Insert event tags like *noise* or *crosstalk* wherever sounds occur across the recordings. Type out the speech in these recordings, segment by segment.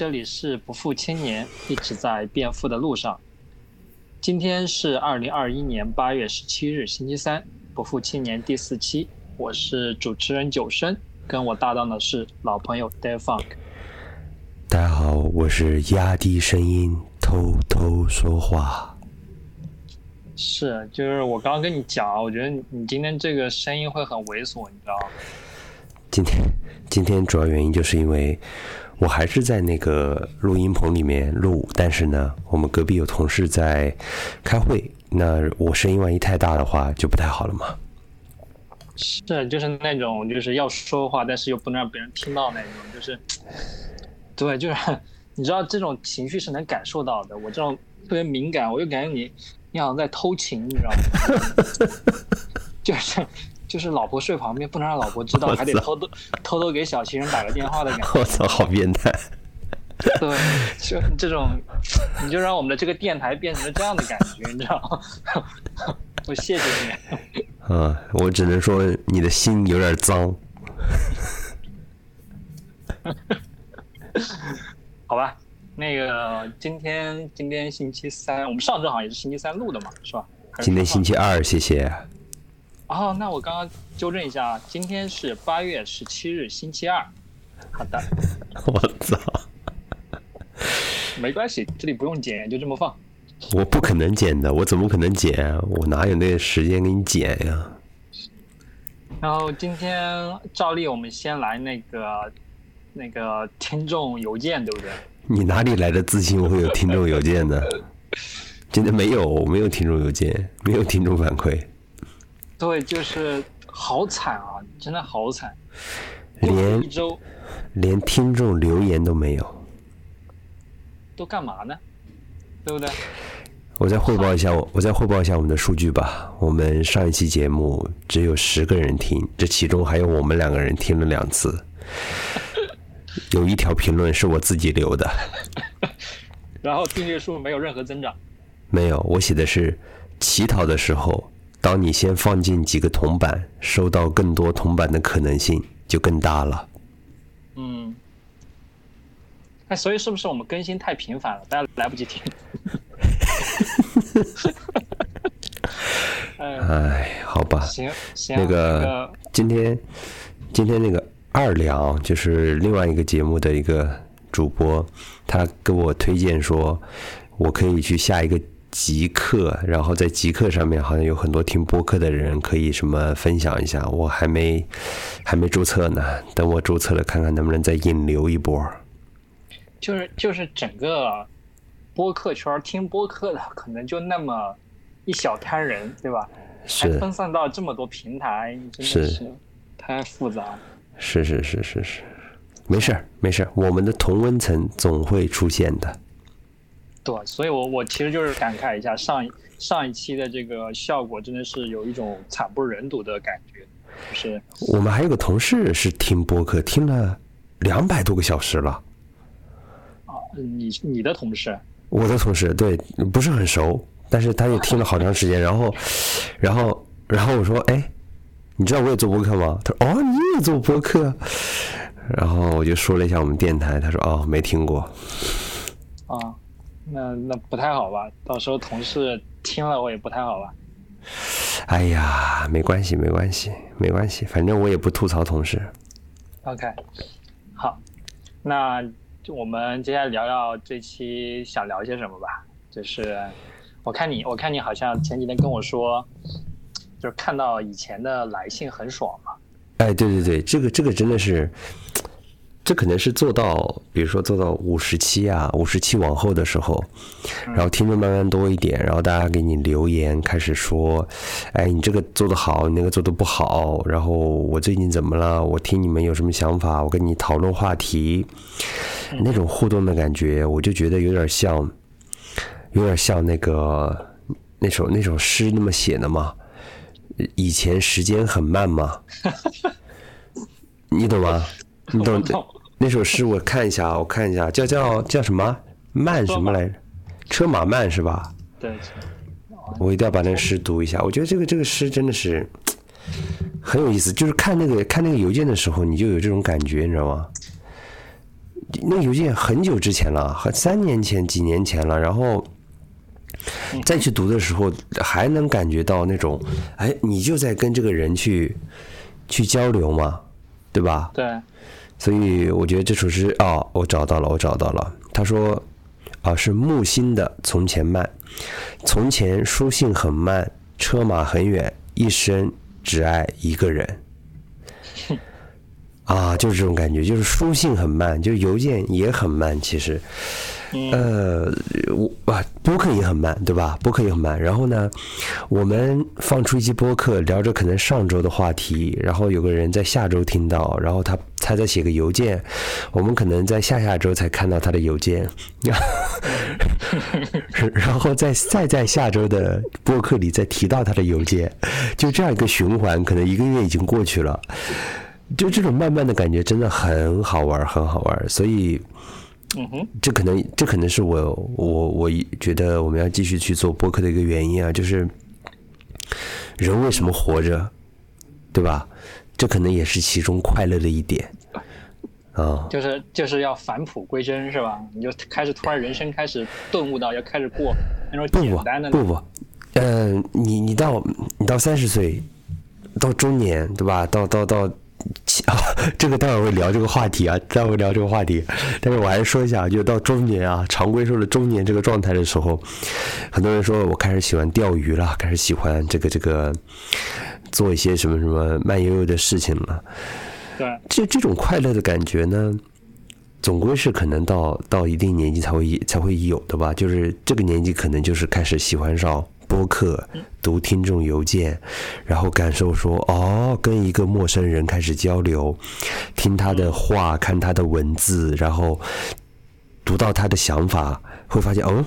这里是不负青年，一直在变富的路上。今天是二零二一年八月十七日，星期三，不负青年第四期，我是主持人九生，跟我搭档的是老朋友 Dave Funk。大家好，我是压低声音偷偷说话。是，就是我刚刚跟你讲，我觉得你今天这个声音会很猥琐，你知道吗？今天今天主要原因就是因为我还是在那个录音棚里面录，但是呢，我们隔壁有同事在开会，那我声音万一太大的话就不太好了嘛。是，就是那种就是要说话，但是又不能让别人听到那种，就是，对，就是你知道这种情绪是能感受到的。我这种特别敏感，我就感觉你你好像在偷情，你知道吗？*laughs* 就是就是老婆睡旁边，不能让老婆知道，还得偷偷偷偷给小情人打个电话的感觉。*laughs* 我操，好变态！对，就这种，你就让我们的这个电台变成了这样的感觉，你知道吗？*laughs* 我谢谢你。啊，我只能说你的心有点脏。*laughs* 好吧，那个今天今天星期三，我们上周好像也是星期三录的嘛，是吧？今天星期二，谢谢。哦，那我刚刚纠正一下，啊，今天是八月十七日，星期二。好的，*laughs* 我操！没关系，这里不用剪，就这么放。我不可能剪的，我怎么可能剪？我哪有那个时间给你剪呀？然后今天照例我们先来那个那个听众邮件，对不对？你哪里来的自信？我会有听众邮件呢？*laughs* 今天没有，我没有听众邮件，没有听众反馈。对，就是好惨啊，真的好惨，连一周连听众留言都没有。都干嘛呢？对不对？*laughs* 我再汇报一下我，我再汇报一下我们的数据吧。我们上一期节目只有十个人听，这其中还有我们两个人听了两次。有一条评论是我自己留的，*laughs* 然后订阅数没有任何增长。没有，我写的是乞讨的时候，当你先放进几个铜板，收到更多铜板的可能性就更大了。嗯，哎，所以是不是我们更新太频繁了，大家来不及听？*laughs* 哎，哎，好吧，行行，那那个今天今天那个二两就是另外一个节目的一个主播，他给我推荐说，我可以去下一个极客，然后在极客上面好像有很多听播客的人可以什么分享一下，我还没还没注册呢，等我注册了看看能不能再引流一波。就是就是整个播客圈听播客的可能就那么一小摊人，对吧？还是分散到这么多平台，真的是是太复杂了。是是是是是，没事儿没事儿，我们的同温层总会出现的。对，所以我我其实就是感慨一下上一上一期的这个效果，真的是有一种惨不忍睹的感觉，就是我们还有个同事是听播客，听了两百多个小时了。啊，你你的同事我的同事对不是很熟，但是他也听了好长时间。然后，然后，然后我说：“哎，你知道我也做播客吗？”他说：“哦，你也做播客。”然后我就说了一下我们电台，他说：“哦，没听过。啊，那那不太好吧？到时候同事听了我也不太好吧？”哎呀，没关系，没关系，没关系，反正我也不吐槽同事。OK，好，那就我们接下来聊聊这期想聊些什么吧。就是我看你，我看你好像前几天跟我说，就是看到以前的来信很爽嘛。哎，对对对，这个这个真的是，这可能是做到，比如说做到五十期啊，五十期往后的时候，然后听众慢慢多一点，然后大家给你留言，开始说，哎，你这个做的好，你那个做的不好，然后我最近怎么了？我听你们有什么想法，我跟你讨论话题，那种互动的感觉，我就觉得有点像，有点像那个那首那首诗那么写的嘛。以前时间很慢嘛，*laughs* 你懂吗？你懂那首诗？我看一下，我看一下，叫叫叫什么？慢什么来着？车马慢是吧？对，我一定要把那个诗读一下。我觉得这个这个诗真的是很有意思，就是看那个看那个邮件的时候，你就有这种感觉，你知道吗？那个邮件很久之前了，很三年前、几年前了，然后再去读的时候，还能感觉到那种，哎，你就在跟这个人去去交流嘛，对吧？对，所以我觉得这首诗哦，我找到了，我找到了。他说啊，是木心的《从前慢》，从前书信很慢，车马很远，一生只爱一个人。*laughs* 啊，就是这种感觉，就是书信很慢，就邮件也很慢。其实，呃，我啊，播客也很慢，对吧？播客也很慢。然后呢，我们放出一期播客，聊着可能上周的话题，然后有个人在下周听到，然后他他在写个邮件，我们可能在下下周才看到他的邮件，然后再再在下周的播客里再提到他的邮件，就这样一个循环，可能一个月已经过去了。就这种慢慢的感觉真的很好玩，很好玩，所以，嗯哼，这可能这可能是我我我觉得我们要继续去做播客的一个原因啊，就是人为什么活着，对吧？这可能也是其中快乐的一点啊。就是就是要返璞归真，是吧？你就开始突然人生开始顿悟到要开始过那种简单的不不，嗯，你你到你到三十岁，到中年，对吧？到到到。啊，*laughs* 这个待会儿会聊这个话题啊，待会儿聊这个话题。但是我还是说一下，就到中年啊，常规说的中年这个状态的时候，很多人说我开始喜欢钓鱼了，开始喜欢这个这个做一些什么什么慢悠悠的事情了。对，这这种快乐的感觉呢，总归是可能到到一定年纪才会才会有的吧。就是这个年纪可能就是开始喜欢上。播客读听众邮件，然后感受说哦，跟一个陌生人开始交流，听他的话，看他的文字，然后读到他的想法，会发现哦，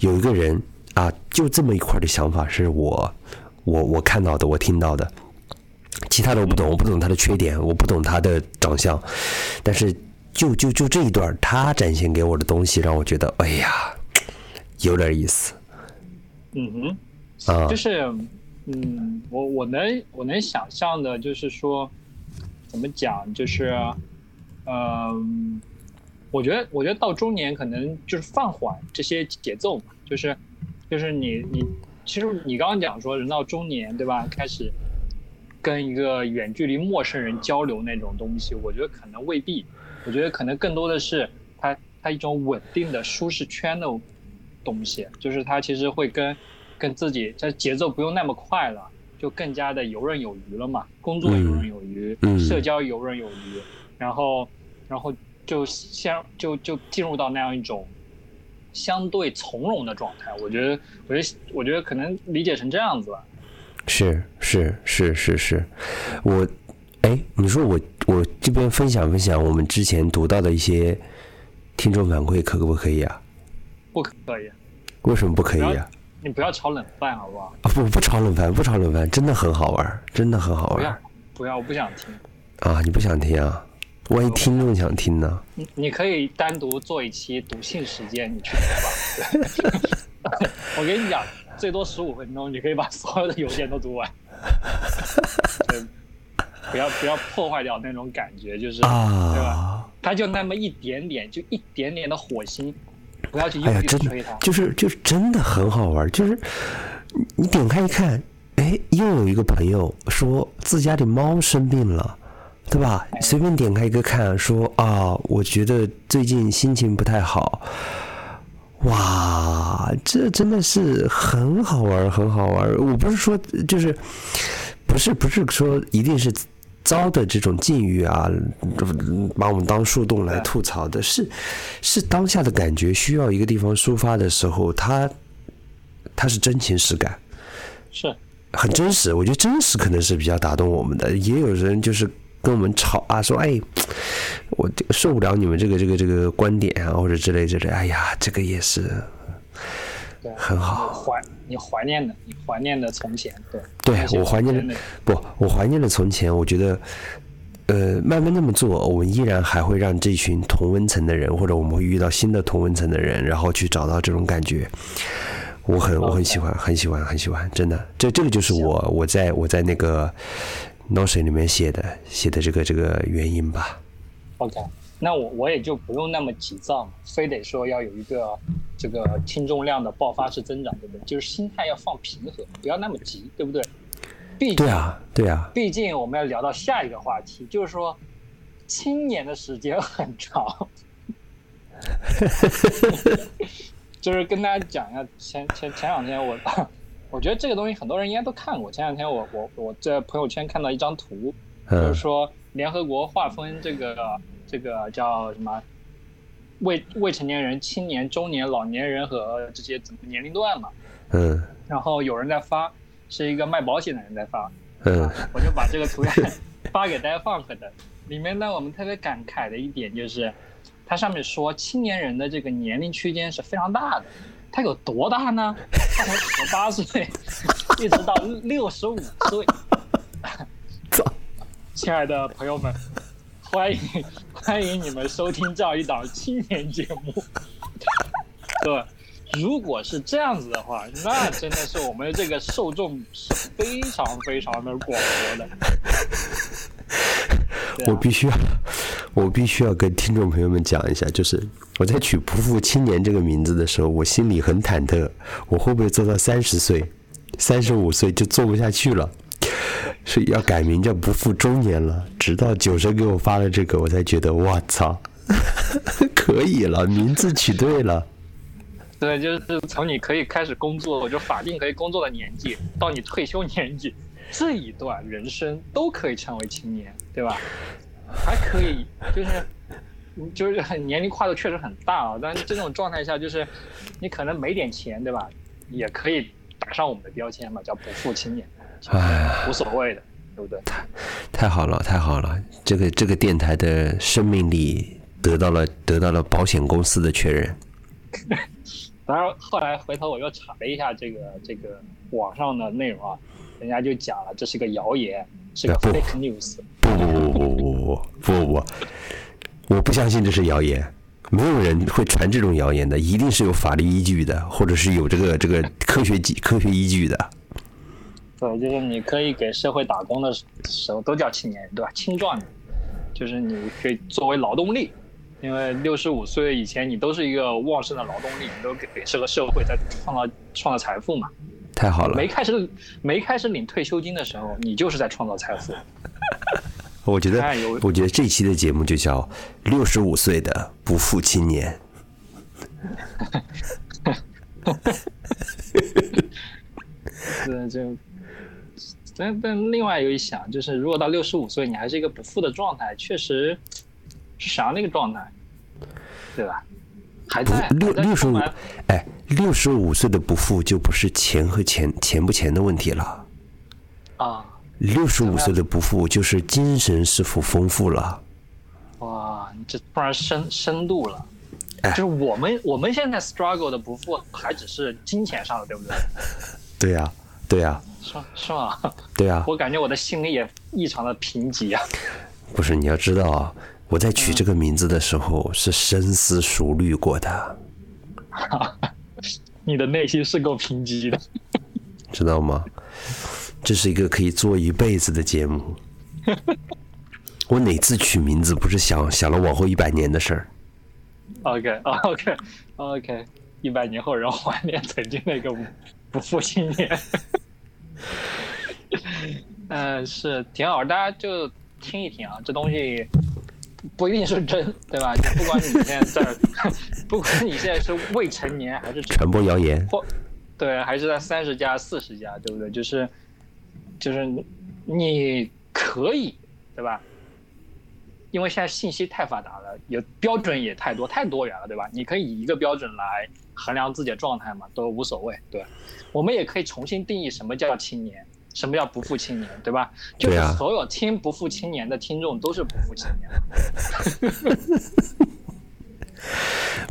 有一个人啊，就这么一块的想法是我，我我看到的，我听到的，其他的我不懂，我不懂他的缺点，我不懂他的长相，但是就就就这一段他展现给我的东西，让我觉得哎呀，有点意思。嗯哼，就是，嗯，我我能我能想象的，就是说，怎么讲，就是，嗯，我觉得我觉得到中年可能就是放缓这些节奏嘛，就是，就是你你其实你刚刚讲说人到中年对吧，开始跟一个远距离陌生人交流那种东西，我觉得可能未必，我觉得可能更多的是他他一种稳定的舒适圈的。东西就是他其实会跟跟自己这节奏不用那么快了，就更加的游刃有余了嘛。工作游刃有余，嗯社交游刃有余，然后然后就相就就进入到那样一种相对从容的状态。我觉得，我觉得，我觉得可能理解成这样子吧。是是是是是，我哎，你说我我这边分享分享我们之前读到的一些听众反馈，可不可以啊？不可以，为什么不可以啊？你不要炒冷饭好不好？啊不不炒冷饭，不炒冷饭，真的很好玩，真的很好玩。不要不要，我不想听。啊，你不想听啊？万一听众想听呢？你你可以单独做一期读信时间，你去读吧。*laughs* 我跟你讲，最多十五分钟，你可以把所有的邮件都读完。*laughs* 不要不要破坏掉那种感觉，就是对吧？它就那么一点点，就一点点的火星。不要去哎呀，真的就是就是真的很好玩，就是你点开一看，哎，又有一个朋友说自家的猫生病了，对吧？随便点开一个看，说啊，我觉得最近心情不太好。哇，这真的是很好玩，很好玩。我不是说就是，不是不是说一定是。糟的这种境遇啊，把我们当树洞来吐槽的，是是当下的感觉需要一个地方抒发的时候，他他是真情实感，是很真实。我觉得真实可能是比较打动我们的。也有人就是跟我们吵啊，说哎，我受不了你们这个这个这个观点啊，或者之类之类。哎呀，这个也是。很好，怀你怀念的，你怀念的从前，对，对我怀念的不，我怀念的从前。我觉得，呃，慢慢那么做，我们依然还会让这群同温层的人，或者我们会遇到新的同温层的人，然后去找到这种感觉。我很我很喜欢，很喜欢，很喜欢，真的，这这个就是我我在我在那个 Notion 里面写的写的这个这个原因吧。OK，那我我也就不用那么急躁嘛，非得说要有一个这个听众量的爆发式增长，对不对？就是心态要放平和，不要那么急，对不对？毕竟对啊，对啊，毕竟我们要聊到下一个话题，就是说青年的时间很长，*laughs* 就是跟大家讲一下，前前前两天我，我觉得这个东西很多人应该都看过。前两天我我我在朋友圈看到一张图，就是嗯说联合国划分这个这个叫什么未未成年人、青年、中年、老年人和这些怎么年龄段嘛。嗯然后有人在发，是一个卖保险的人在发，嗯我就把这个图片发给大家放可的。里面呢，我们特别感慨的一点就是，它上面说青年人的这个年龄区间是非常大的，他有多大呢？他从十八岁一直到六十五岁。*laughs* 操！亲爱的朋友们，欢迎欢迎你们收听这样一档青年节目。*laughs* 对，如果是这样子的话，那真的是我们这个受众是非常非常的广博的。*laughs* 啊我必须要，我必须要跟听众朋友们讲一下，就是我在取“不负青年”这个名字的时候，我心里很忐忑，我会不会做到三十岁、三十五岁就做不下去了？*laughs* 所以要改名叫“不负中年”了。直到九生给我发了这个，我才觉得我操，*laughs* 可以了，名字取对了。对，就是从你可以开始工作，我就法定可以工作的年纪，到你退休年纪，这一段人生都可以称为青年，对吧？还可以，就是就是很年龄跨度确实很大啊，但是这种状态下，就是你可能没点钱，对吧？也可以打上我们的标签嘛，叫不负青年，唉，无所谓的，对不对？太太好了，太好了！这个这个电台的生命力得到了得到了保险公司的确认。*laughs* 当然，后来回头我又查了一下这个这个网上的内容啊，人家就讲了这是个谣言，是个 fake news。不不不不不不不不，我不相信这是谣言，没有人会传这种谣言的，一定是有法律依据的，或者是有这个这个科学基科学依据的。对，就是你可以给社会打工的时候都叫青年人，对吧？青壮年，就是你可以作为劳动力，因为六十五岁以前你都是一个旺盛的劳动力，你都给这个社会在创造创造财富嘛。太好了没，开始没开始领退休金的时候，你就是在创造财富。*laughs* 我觉得我觉得这期的节目就叫“六十五岁的不负青年 *laughs* *laughs* 对，就，但但另外有一想，就是如果到六十五岁你还是一个不富的状态，确实是啥那个状态，对吧？还”，在不六六十五哎，六十五岁的不富就不是钱和钱钱不钱的问题了，啊，六十五岁的不富就是精神是否丰富了。哇，你这突然深深度了。哎就是我们我们现在 struggle 的不富，还只是金钱上的，对不对？*laughs* 对呀、对呀、是是吗？对啊、我感觉我的心里也异常的贫瘠啊。不是，你要知道啊，我在取这个名字的时候是深思熟虑过的，*laughs* 你的内心是够贫瘠的。知道吗？这是一个可以做一辈子的节目。*laughs* 我哪次取名字不是想想了往后一百年的事儿？OK OK OK，一百年后然后怀念曾经那个不不负青年。嗯，*laughs* 是挺好，大家就听一听啊，这东西不一定是真，对吧？就不管你现在在，*laughs* 不管你现在是未成年还是传播谣言，或对，还是在三十加、四十加，对不对？就是就是你你可以，对吧？因为现在信息太发达了，有标准也太多、太多元了，对吧？你可以以一个标准来衡量自己的状态嘛，都无所谓。对，我们也可以重新定义什么叫青年，什么叫不负青年，对吧？就是所有听不负青年的听众都是不负青年。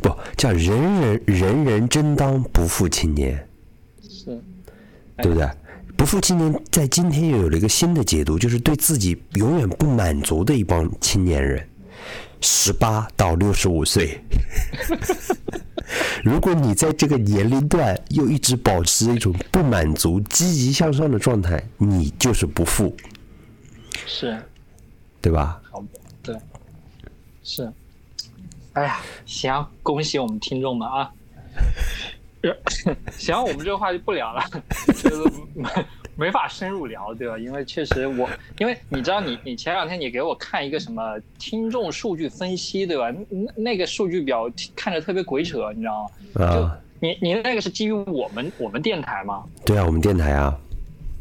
*laughs* 不叫人人人人真当不负青年，是，对不对？不负青年在今天又有了一个新的解读，就是对自己永远不满足的一帮青年人，十八到六十五岁。*laughs* 如果你在这个年龄段又一直保持一种不满足、积极向上的状态，你就是不负，是。对吧？好，对，是，哎呀，行，恭喜我们听众们啊！*laughs* 行，我们这个话就不聊了，就是没没法深入聊，对吧？因为确实我，因为你知道，你你前两天你给我看一个什么听众数据分析，对吧？那那个数据表看着特别鬼扯，你知道吗？就，你你那个是基于我们我们电台吗？对啊，我们电台啊，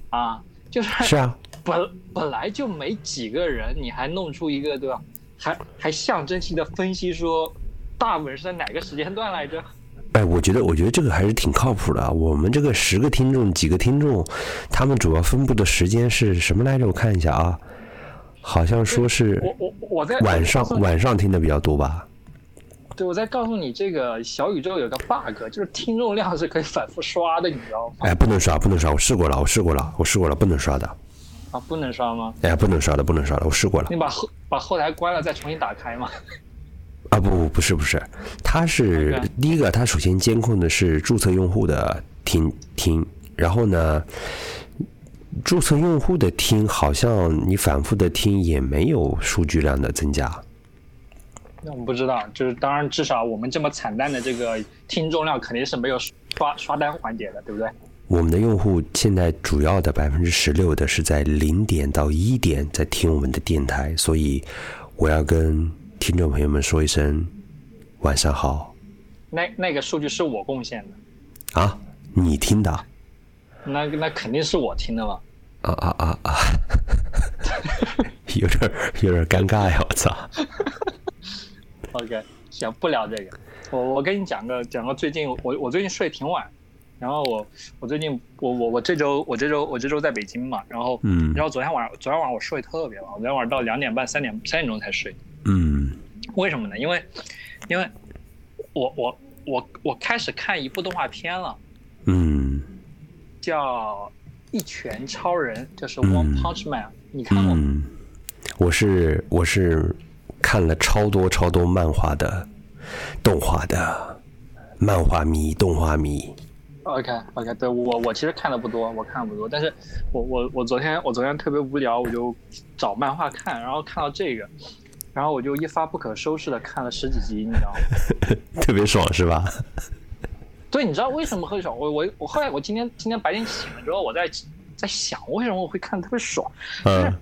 啊，就是是啊，本本来就没几个人，你还弄出一个，对吧？还还象征性的分析说，大部分是在哪个时间段来着？哎，我觉得，我觉得这个还是挺靠谱的啊。我们这个十个听众，几个听众，他们主要分布的时间是什么来着？我看一下啊，好像说是我我我在晚上晚上听的比较多吧？对，我在告诉你，这个小宇宙有个 bug，就是听众量是可以反复刷的，你知道吗？哎，不能刷，不能刷，我试过了，我试过了，我试过了，不能刷的。啊，不能刷吗？哎呀，不能刷的，不能刷的，我试过了你。把后把后台关了再重新打开吗？*laughs* 啊不不不是不是，它是第一个，它首先监控的是注册用户的听听，然后呢，注册用户的听好像你反复的听也没有数据量的增加。那我们不知道，就是当然至少我们这么惨淡的这个听众量肯定是没有刷刷单环节的，对不对？我们的用户现在主要的百分之十六的是在零点到一点在听我们的电台，所以我要跟听众朋友们说一声晚上好那那个数据是我贡献的，啊！你听的啊那那肯定是我听的嘛。啊啊啊啊！*laughs* 有点儿有点儿尴尬呀！我操！OK，行，不聊这个。我我跟你讲个讲个最近我我最近睡挺晚，然后我我最近我我我这周我这周我这周在北京嘛，然后嗯然后昨天晚上昨天晚上我睡特别晚，我昨天晚上到两点半三点三点钟才睡。嗯 *laughs* 为什么呢？因为因为我我我我开始看一部动画片了，嗯叫《一拳超人》，就是《嗯 One Punch Man》，你看过吗？嗯，我是我是看了超多超多漫画的动画的漫画迷动画迷。OK OK，对我我其实看的不多，我看的不多，但是我我我昨天我昨天特别无聊，我就找漫画看，然后看到这个，然后我就一发不可收拾的看了十几集，你知道吗？*laughs* 特别爽是吧？对，你知道为什么会爽？我我我后来我今天今天白天醒了之后，我在在想为什么我会看得特别爽，嗯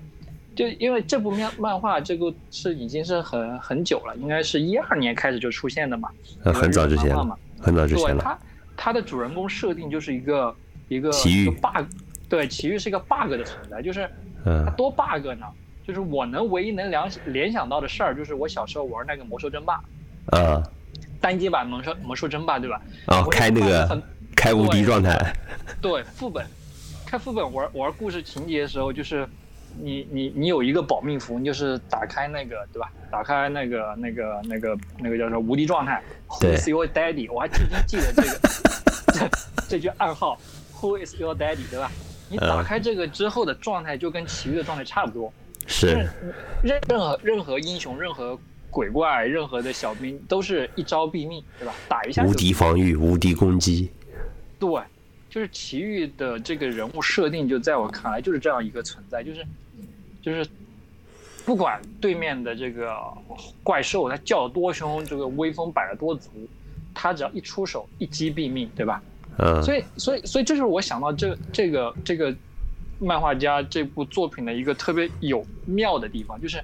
就因为这部漫漫画这个是已经是很很久了，应该是一二年开始就出现的嘛，呃，很早之前了很早之前了。对它，它的主人公设定就是一个一个奇遇一个 bug，对，奇遇是一个 bug 的存在，就是它嗯多 bug 呢？就是我能唯一能联联想到的事儿，就是我小时候玩那个魔兽争霸啊单机版魔兽魔兽争霸，对吧？啊，我开那个开无敌状态。*laughs* 对副本，开副本玩玩故事情节的时候，就是你你你有一个保命符，你就是打开那个对吧？打开那个那个那个那个叫什么无敌状态，Who is your daddy？我还至今记得这个这这句暗号，Who is your daddy？对吧？你打开这个之后的状态就跟其余的状态差不多，是任任何任何英雄、任何鬼怪、任何的小兵都是一招毙命，对吧？打一下无敌防御，无敌攻击。对，就是奇遇的这个人物设定，就在我看来就是这样一个存在，就是就是不管对面的这个怪兽它叫得多凶，这个威风摆得多足，他只要一出手一击毙命，对吧？嗯所以所以所以这就是我想到这这个这个漫画家这部作品的一个特别有妙的地方，就是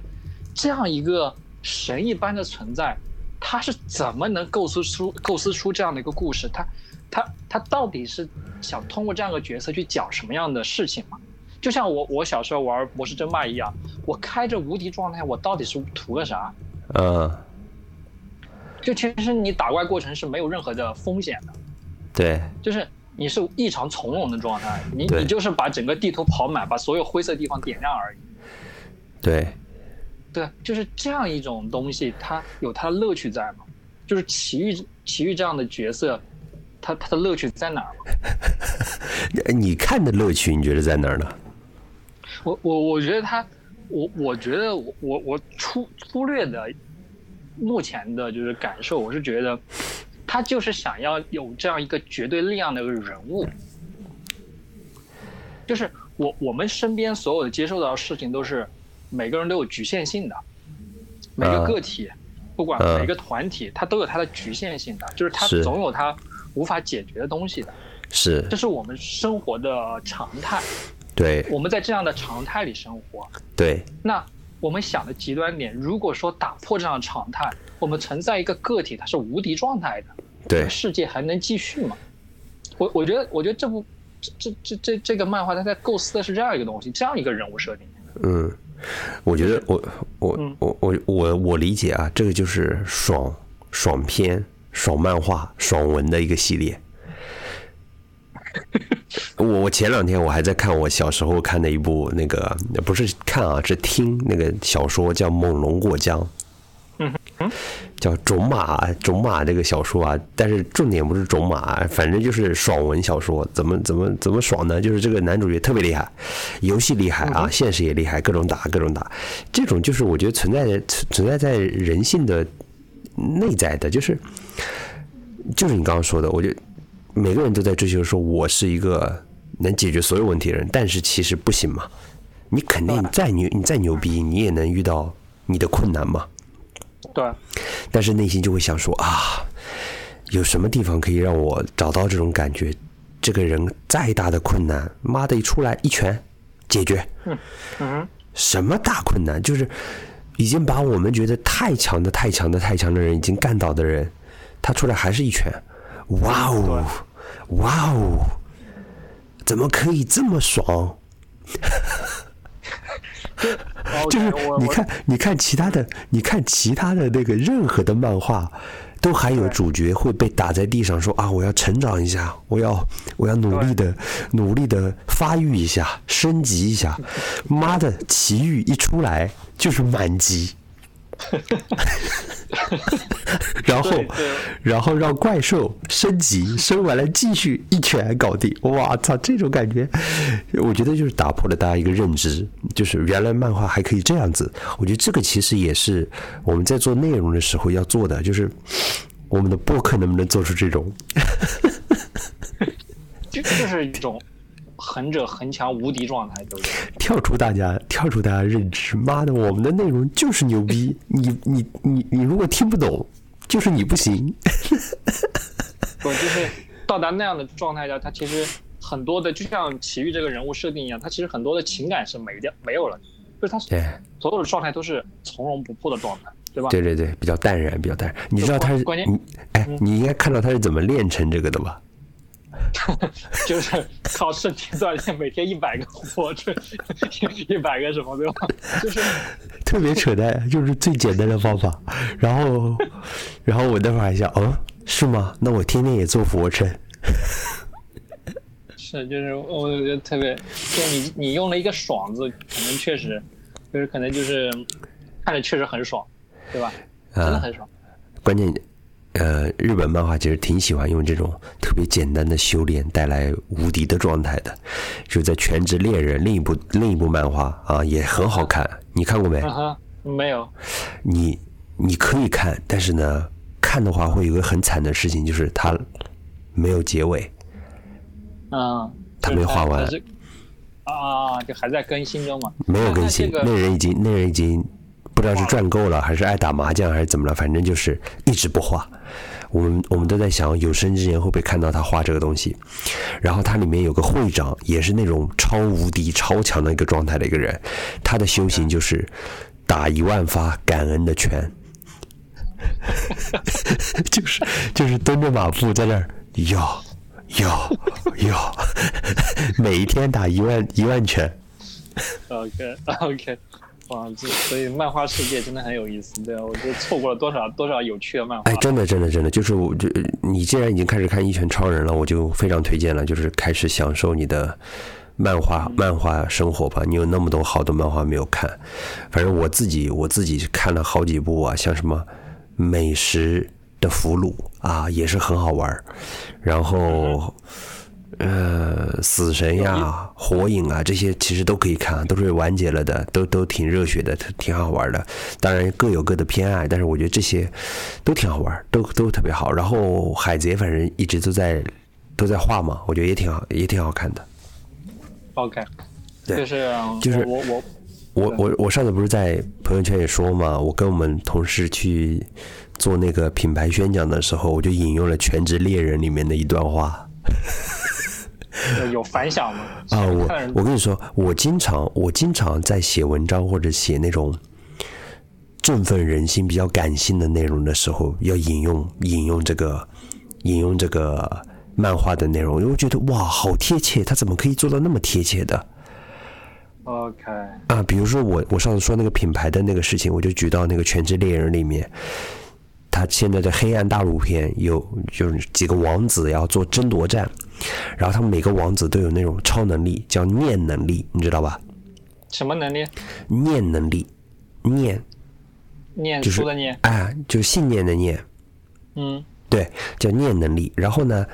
这样一个神一般的存在，他是怎么能构思出构思出这样的一个故事？他他他到底是想通过这样一个角色去讲什么样的事情嘛？就像我我小时候玩魔兽争霸一样，我开着无敌状态，我到底是图个啥？嗯，就其实你打怪过程是没有任何的风险的。对，就是你是异常从容的状态，你你就是把整个地图跑满，把所有灰色地方点亮而已。对，对，就是这样一种东西，它有它的乐趣在嘛？就是奇遇奇遇这样的角色，它它的乐趣在哪儿 *laughs* 你看的乐趣，你觉得在哪儿呢？我我我觉得他，我我觉得我我我粗粗略的目前的就是感受，我是觉得他就是想要有这样一个绝对力量的一个人物，就是我我们身边所有的接受到的事情都是每个人都有局限性的，每个啊。个体不管嗯每个团体，它都有它的局限性的，就是它总有它无法解决的东西的，是。这是我们生活的常态。对。我们在这样的常态里生活，对。那我们想的极端点，如果说打破这样的常态，我们存在一个个体，它是无敌状态的，对世界还能继续吗？我我觉得，我觉得这部这这这这这个漫画，它在构思的是这样一个东西，这样一个人物设定。嗯，我觉得我我嗯我我我我理解啊，这个就是爽爽片、爽漫画、爽文的一个系列。*laughs* 我我前两天我还在看我小时候看的一部那个不是看啊，是听那个小说叫《猛龙过江》，叫种马种马这个小说啊，但是重点不是种马，反正就是爽文小说。怎么怎么怎么爽呢？就是这个男主角特别厉害，游戏厉害啊，现实也厉害，各种打各种打。这种就是我觉得存在的存存在在人性的内在的，就是就是你刚刚说的，我觉得每个人都在追求说我是一个能解决所有问题的人，但是其实不行嘛。你肯定再牛，你再牛逼，你也能遇到你的困难嘛。对，但是内心就会想说啊，有什么地方可以让我找到这种感觉？这个人再大的困难，妈的一出来一拳解决。嗯什么大困难？就是已经把我们觉得太强的、太强的、太强的人已经干倒的人，他出来还是一拳。哇哦，哇哦，怎么可以这么爽？*laughs* 就是你看，你看其他的，你看其他的那个任何的漫画，都还有主角会被打在地上说啊，我要成长一下，我要我要努力的努力的发育一下，升级一下。妈的，奇遇一出来就是满级。*laughs* 然后然后让怪兽升级，升完了继续一拳搞定。哇操，这种感觉，我觉得就是打破了大家一个认知，就是原来漫画还可以这样子。我觉得这个其实也是我们在做内容的时候要做的，就是我们的播客能不能做出这种？*laughs* 就就是一种横者恒强无敌状态，对不对？跳出大家，跳出大家认知。妈的，我们的内容就是牛逼！你你你你如果听不懂，就是你不行。*laughs* 不就是到达那样的状态下，他其实很多的，就像奇遇这个人物设定一样，他其实很多的情感是没掉没有了，就是他哎，所有的状态都是从容不迫的状态，对吧？对对对，比较淡然，比较淡然。你知道他是关键嗯你哎，你应该看到他是怎么练成这个的吧？*laughs* 就是靠身体锻炼，每天一百个俯卧撑，一百个什么，对吧？就是特别扯淡，就是最简单的方法。然后，然后我那会儿还想，嗯，是吗？那我天天也做俯卧撑。是就是我觉得特别，就你你用了一个“爽”字，可能确实就是可能就是看着确实很爽，对吧？真的很爽。关键，呃，日本漫画其实挺喜欢用这种特别简单的修炼带来无敌的状态的，就在《全职猎人》另一部另一部漫画啊，也很好看，你看过没？没有，你你可以看，但是呢，看的话会有个很惨的事情，就是它没有结尾。嗯，他没画完啊，就还在更新中嘛。没有更新，那这个那人已经那人已经不知道是赚够了，还是爱打麻将，还是怎么了，反正就是一直不画。我们我们都在想，有生之年会不会看到他画这个东西？然后他里面有个会长，也是那种超无敌、超强的一个状态的一个人，他的修行就是打一万发感恩的拳，*laughs* 就是就是蹲着马步在那儿哟哟哟，*laughs* 每一天打一万一万拳。OK OK，哇，这所以漫画世界真的很有意思，对啊，我觉得错过了多少多少有趣的漫画。哎，真的，真的，真的，就是我，就你既然已经开始看《一拳超人》了，我就非常推荐了，就是开始享受你的漫画漫画生活吧。你有那么多好的漫画没有看，反正我自己我自己看了好几部啊，像什么《美食的俘虏》啊，也是很好玩儿，然后。呃，死神呀、火影啊，这些其实都可以看，都是完结了的，都都挺热血的，挺好玩的。当然各有各的偏爱，但是我觉得这些都挺好玩，都都特别好。然后海贼反正一直都在都在画嘛，我觉得也挺好，也挺好看的。OK，对就是就是我我我我我上次不是在朋友圈也说嘛，我跟我们同事去做那个品牌宣讲的时候，我就引用了《全职猎人》里面的一段话。有反响吗？啊，我我跟你说，我经常我经常在写文章或者写那种振奋人心、比较感性的内容的时候，要引用引用这个引用这个漫画的内容，我觉得哇，好贴切，他怎么可以做到那么贴切的？OK，啊，比如说我我上次说那个品牌的那个事情，我就举到那个《全职猎人》里面，他现在的黑暗大陆篇有就是几个王子要做争夺战，然后他们每个王子都有那种超能力，叫念能力，你知道吧？什么能力？念能力，念念就是书的念？啊，就信念的念，嗯对，叫念能力。然后呢，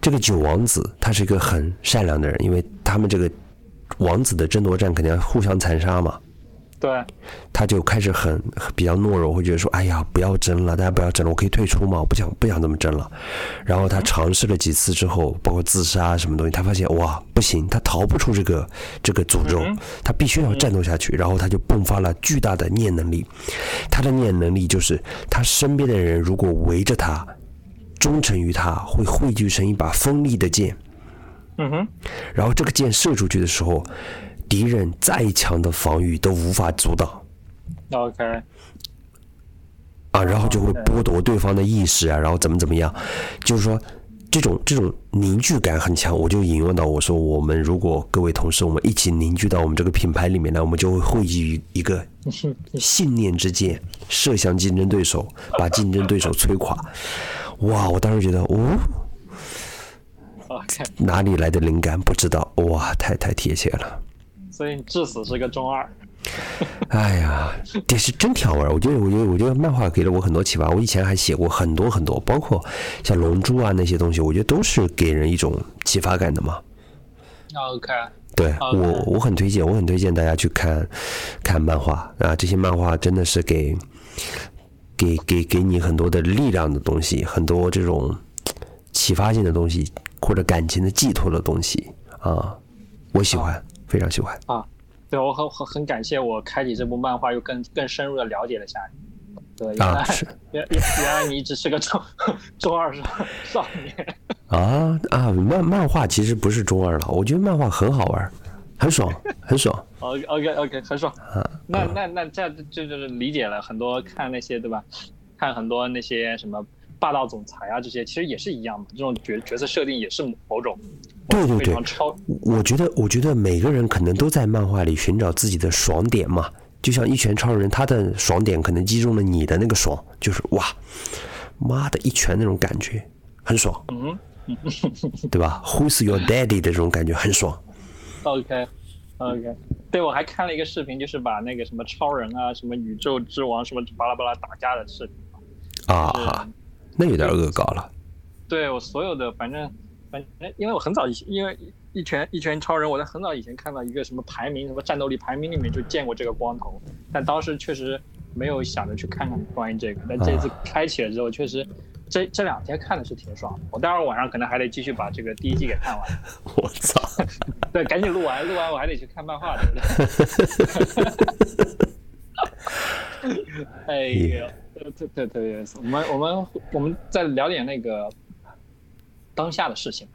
这个九王子他是一个很善良的人，因为他们这个王子的争夺战肯定要互相残杀嘛。对，他就开始很很比较懦弱，会觉得说：“哎呀，不要争了，大家不要争了，我可以退出嘛，我不想不想这么争了。”然后他尝试了几次之后，包括自杀什么东西，他发现哇不行，他逃不出这个这个诅咒，他必须要战斗下去。然后他就迸发了巨大的念能力，他的念能力就是他身边的人如果围着他，忠诚于他，会汇聚成一把锋利的剑。嗯哼，然后这个箭射出去的时候，敌人再强的防御都无法阻挡。OK，啊，然后就会剥夺对方的意识啊，然后怎么怎么样，就是说这种这种凝聚感很强。我就引用到我说，我们如果各位同事我们一起凝聚到我们这个品牌里面来，我们就会汇聚一个 *laughs* 信念之箭，射向竞争对手，把竞争对手摧垮。哇！我当时觉得，哦，*laughs* OK，哪里来的灵感不知道，哇，太太贴切了。所以至死是个中二。哎呀，这是真挺好玩儿。我觉得，我觉得，我觉得漫画给了我很多启发。我以前还写过很多很多，包括像《龙珠》啊那些东西，我觉得都是给人一种启发感的嘛。OK，对我，我很推荐，我很推荐大家去看看漫画啊。这些漫画真的是给给给给你很多的力量的东西，很多这种启发性的东西，或者感情的寄托的东西啊。我喜欢，非常喜欢。啊，对我很很很感谢我开启这部漫画，又更更深入的了解了下你。对，原来、*laughs* 原原原来你一直是个中中二少少年。啊啊！漫漫画其实不是中二了，我觉得漫画很好玩，很爽，很爽。OK OK OK，很爽。啊那那那这样就就是理解了很多看那些对吧？看很多那些什么霸道总裁啊这些，其实也是一样嘛。这种角角色设定也是某种对对对超我觉得，我觉得每个人可能都在漫画里寻找自己的爽点嘛。就像一拳超人，他的爽点可能击中了你的那个爽，就是哇，妈的一拳那种感觉，很爽，嗯 *laughs* 对吧？Who's your daddy 的这种感觉很爽。OK OK。对，我还看了一个视频，就是把那个什么超人啊、什么宇宙之王、什么巴拉巴拉打架的视频。啊，那有点恶搞了。对我所有的，反正反正，因为我很早以前，因为一拳一拳超人，我在很早以前看到一个什么排名，什么战斗力排名里面就见过这个光头，但当时确实没有想着去看看关于这个，但这次开启了之后，确实这这两天看的是挺爽的。我待会儿晚上可能还得继续把这个第一季给看完，*laughs* 我操！*laughs* 对，赶紧录完，录完我还得去看漫画，对不对？*laughs* 哎呀，对对对我们我们我们再聊点那个当下的事情。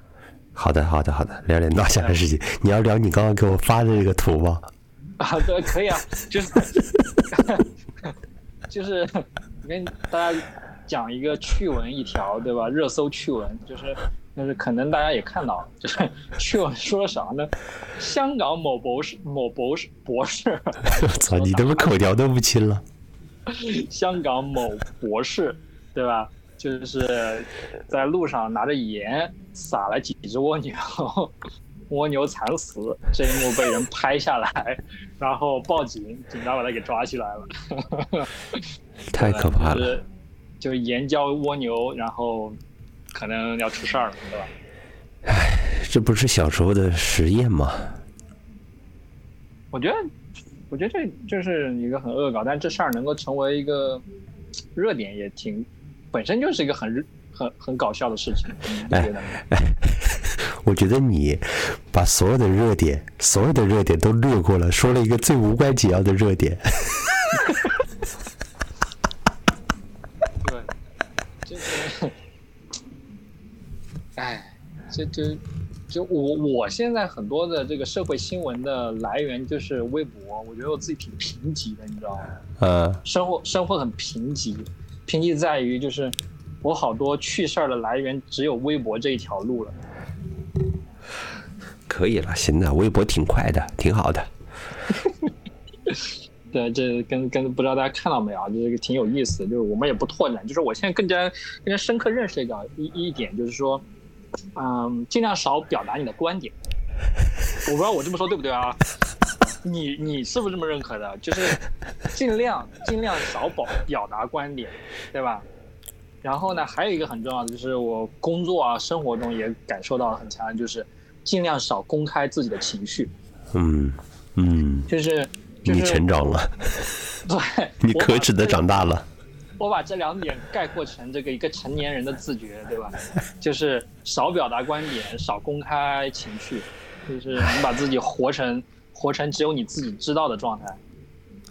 好的，好的，好的，聊点当下的事情。你要聊你刚刚给我发的这个图吗？啊，对，可以啊，就是 *laughs* 就是跟大家讲一个趣闻一条，对吧？热搜趣闻就是就是可能大家也看到，就是 *laughs* 趣闻说啥呢？香港某博士某博士博士，我 *laughs* 操，你他妈口条都不清了。香港某博士，对吧？就是在路上拿着盐撒了几只蜗牛，*laughs* 蜗牛惨死，这一幕被人拍下来，然后报警，警察把他给抓起来了。*laughs* 太可怕了。就是就是盐浇蜗牛，然后可能要出事儿了，对吧？这不是小时候的实验吗？我觉得，我觉得这就是一个很恶搞，但这事儿能够成为一个热点，也挺本身就是一个很很很搞笑的事情，你不觉得吗？*laughs* 我觉得你把所有的热点，所有的热点都略过了，说了一个最无关紧要的热点。*laughs* 对，就是，哎，这这就我我现在很多的这个社会新闻的来源就是微博，我觉得我自己挺贫瘠的，你知道吗？嗯，生活生活很贫瘠，贫瘠在于就是我好多趣事儿的来源只有微博这一条路了。*laughs* 可以了，行的，微博挺快的，挺好的。*laughs* 对，这跟跟不知道大家看到没有啊？这个挺有意思的，就是我们也不拓展，就是我现在更加更加深刻认识一个一一点，就是说，嗯，尽量少表达你的观点。我不知道我这么说对不对啊？你你是不是这么认可的？就是尽量尽量少表表达观点，对吧？然后呢，还有一个很重要的，就是我工作啊生活中也感受到了很强的，就是尽量少公开自己的情绪，嗯嗯，就是就是你成长了，对，*laughs* 你可耻的长大了。我把这两点概括成这个一个成年人的自觉，对吧？*laughs* 就是少表达观点，少公开情绪，就是你把自己活成活成只有你自己知道的状态，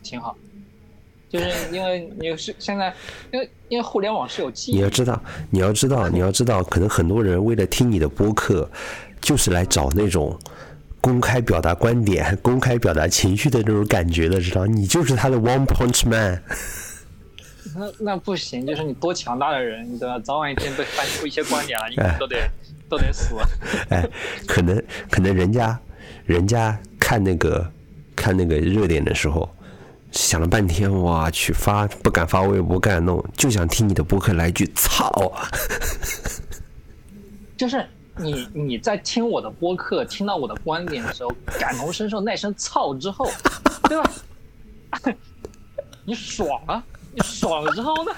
挺好。就是因为你是现在，因为因为互联网是有记忆你要知道，你要知道，你要知道，可能很多人为了听你的播客，就是来找那种公开表达观点、公开表达情绪的那种感觉的，知道？你就是他的 One Punch Man。那那不行，就是你多强大的人，对吧？早晚一天被翻出一些观点来，你都得都得死。哎，可能可能人家人家看那个看那个热点的时候，想了半天，我去发不敢发微博，不敢弄，就想听你的播客来一句操。*laughs* 就是你你在听我的播客，听到我的观点的时候，感同身受那声操之后，对吧？*laughs* 你爽了，你 *laughs* 爽了之后呢，